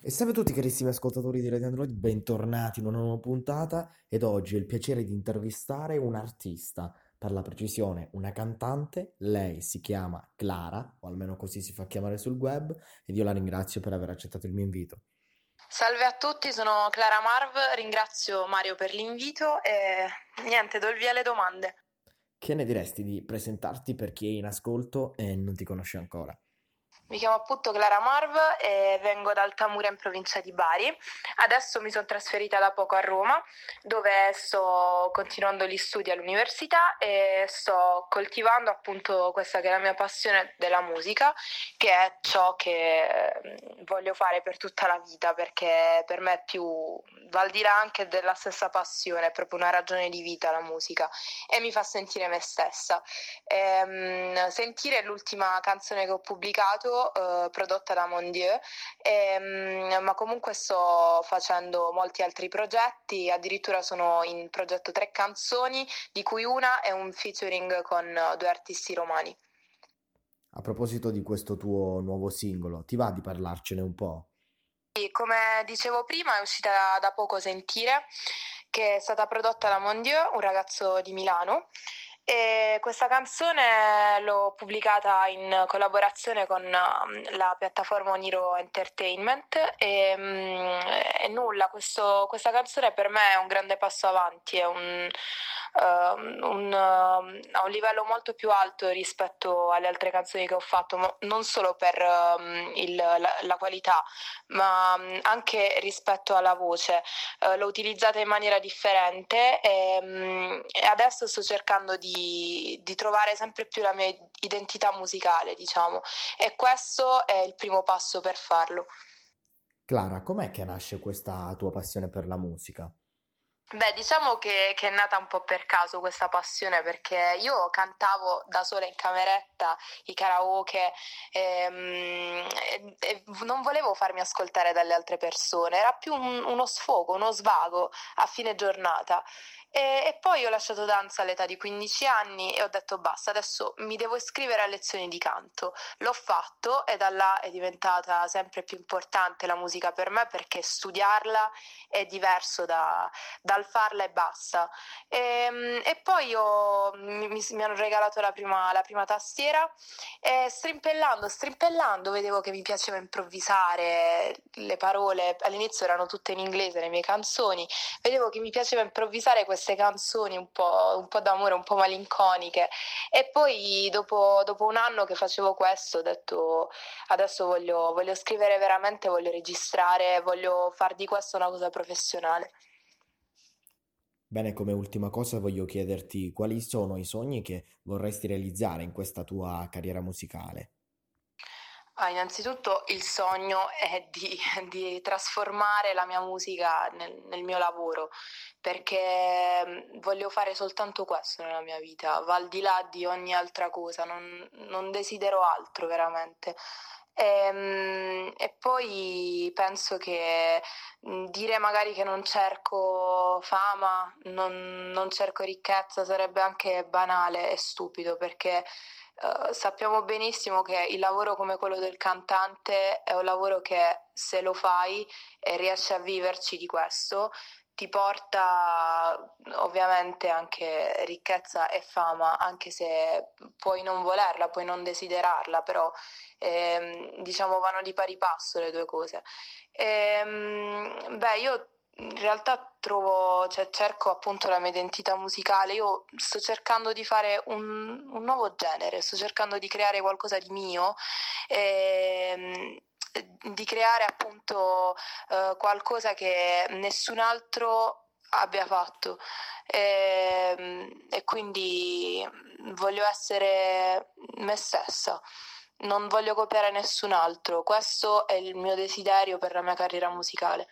E salve a tutti carissimi ascoltatori di Radio Android, bentornati in una nuova puntata ed oggi ho il piacere di intervistare un artista, per la precisione una cantante, lei si chiama Clara, o almeno così si fa chiamare sul web, ed io la ringrazio per aver accettato il mio invito. Salve a tutti, sono Clara Marv, ringrazio Mario per l'invito e niente, do il via alle domande. Che ne diresti di presentarti per chi è in ascolto e non ti conosce ancora? Mi chiamo appunto Clara Marv e vengo da Altamura in provincia di Bari. Adesso mi sono trasferita da poco a Roma, dove sto continuando gli studi all'università e sto coltivando appunto questa che è la mia passione della musica, che è ciò che mm, voglio fare per tutta la vita, perché per me è più va al di là anche della stessa passione, è proprio una ragione di vita la musica e mi fa sentire me stessa. E, um, sentire l'ultima canzone che ho pubblicato uh, prodotta da Mon Dieu, e, um, ma comunque sto facendo molti altri progetti, addirittura sono in progetto tre canzoni, di cui una è un featuring con due artisti romani. A proposito di questo tuo nuovo singolo, ti va di parlarcene un po'? Come dicevo prima, è uscita da poco Sentire, che è stata prodotta da Mondieu, un ragazzo di Milano, e questa canzone l'ho pubblicata in collaborazione con um, la piattaforma Oniro Entertainment e, um, e nulla, questo, questa canzone per me è un grande passo avanti, è un, uh, un, uh, a un livello molto più alto rispetto alle altre canzoni che ho fatto, non solo per um, il, la, la, qualità, ma um, anche rispetto alla voce. Uh, l'ho utilizzata in maniera differente e, um, e adesso sto cercando di di, trovare sempre più la mia identità musicale, diciamo, e questo è il primo passo per farlo. Clara, com'è che nasce questa tua passione per la musica? Beh, diciamo che, che, è nata un po' per caso questa passione perché io cantavo da sola in cameretta i karaoke ehm, e, e, non volevo farmi ascoltare dalle altre persone, era più un, uno sfogo, uno svago a fine giornata. E, e, poi ho lasciato danza all'età di 15 anni e ho detto basta, adesso mi devo iscrivere a lezioni di canto. L'ho fatto e da là è diventata sempre più importante la musica per me perché studiarla è diverso da, dal farla e basta. E, ehm, e poi ho, mi, mi, hanno regalato la prima, la prima tastiera e strimpellando, strimpellando vedevo che mi piaceva improvvisare le parole, all'inizio erano tutte in inglese le mie canzoni, vedevo che mi piaceva improvvisare queste queste canzoni un po', un po', d'amore, un po' malinconiche. E poi dopo, dopo, un anno che facevo questo ho detto adesso voglio, voglio scrivere veramente, voglio registrare, voglio far di questo una cosa professionale. Bene, come ultima cosa voglio chiederti quali sono i sogni che vorresti realizzare in questa tua carriera musicale. Ah, innanzitutto il sogno è di, di trasformare la mia musica nel, nel, mio lavoro, perché mm, voglio fare soltanto questo nella mia vita, va al di là di ogni altra cosa, non, non desidero altro veramente. E, ehm, e, poi penso che mm, dire magari che non cerco fama, non, non cerco ricchezza sarebbe anche banale e stupido perché Uh, sappiamo benissimo che il lavoro come quello del cantante è un lavoro che se lo fai e riesci a viverci di questo, ti porta ovviamente anche ricchezza e fama, anche se puoi non volerla, puoi non desiderarla, però ehm, diciamo vanno di pari passo le due cose. Ehm, beh, io in realtà trovo, cioè, cerco appunto la mia identità musicale. Io sto cercando di fare un, un nuovo genere, sto cercando di creare qualcosa di mio. E, di creare appunto uh, qualcosa che nessun altro abbia fatto e, e quindi voglio essere me stessa non voglio copiare nessun altro questo è il mio desiderio per la mia carriera musicale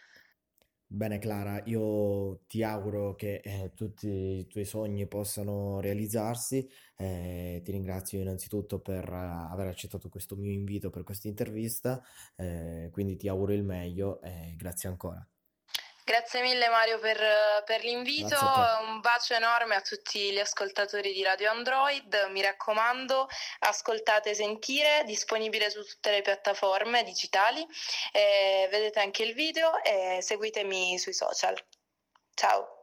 Bene Clara, io ti auguro che eh, tutti i tuoi sogni possano realizzarsi. Eh, ti ringrazio innanzitutto per eh, aver accettato questo mio invito per questa intervista, eh, quindi ti auguro il meglio e grazie ancora. Grazie mille Mario per, per l'invito, un bacio enorme a tutti gli ascoltatori di Radio Android, mi raccomando ascoltate Sentire, disponibile su tutte le piattaforme digitali, eh, vedete anche il video e seguitemi sui social. Ciao!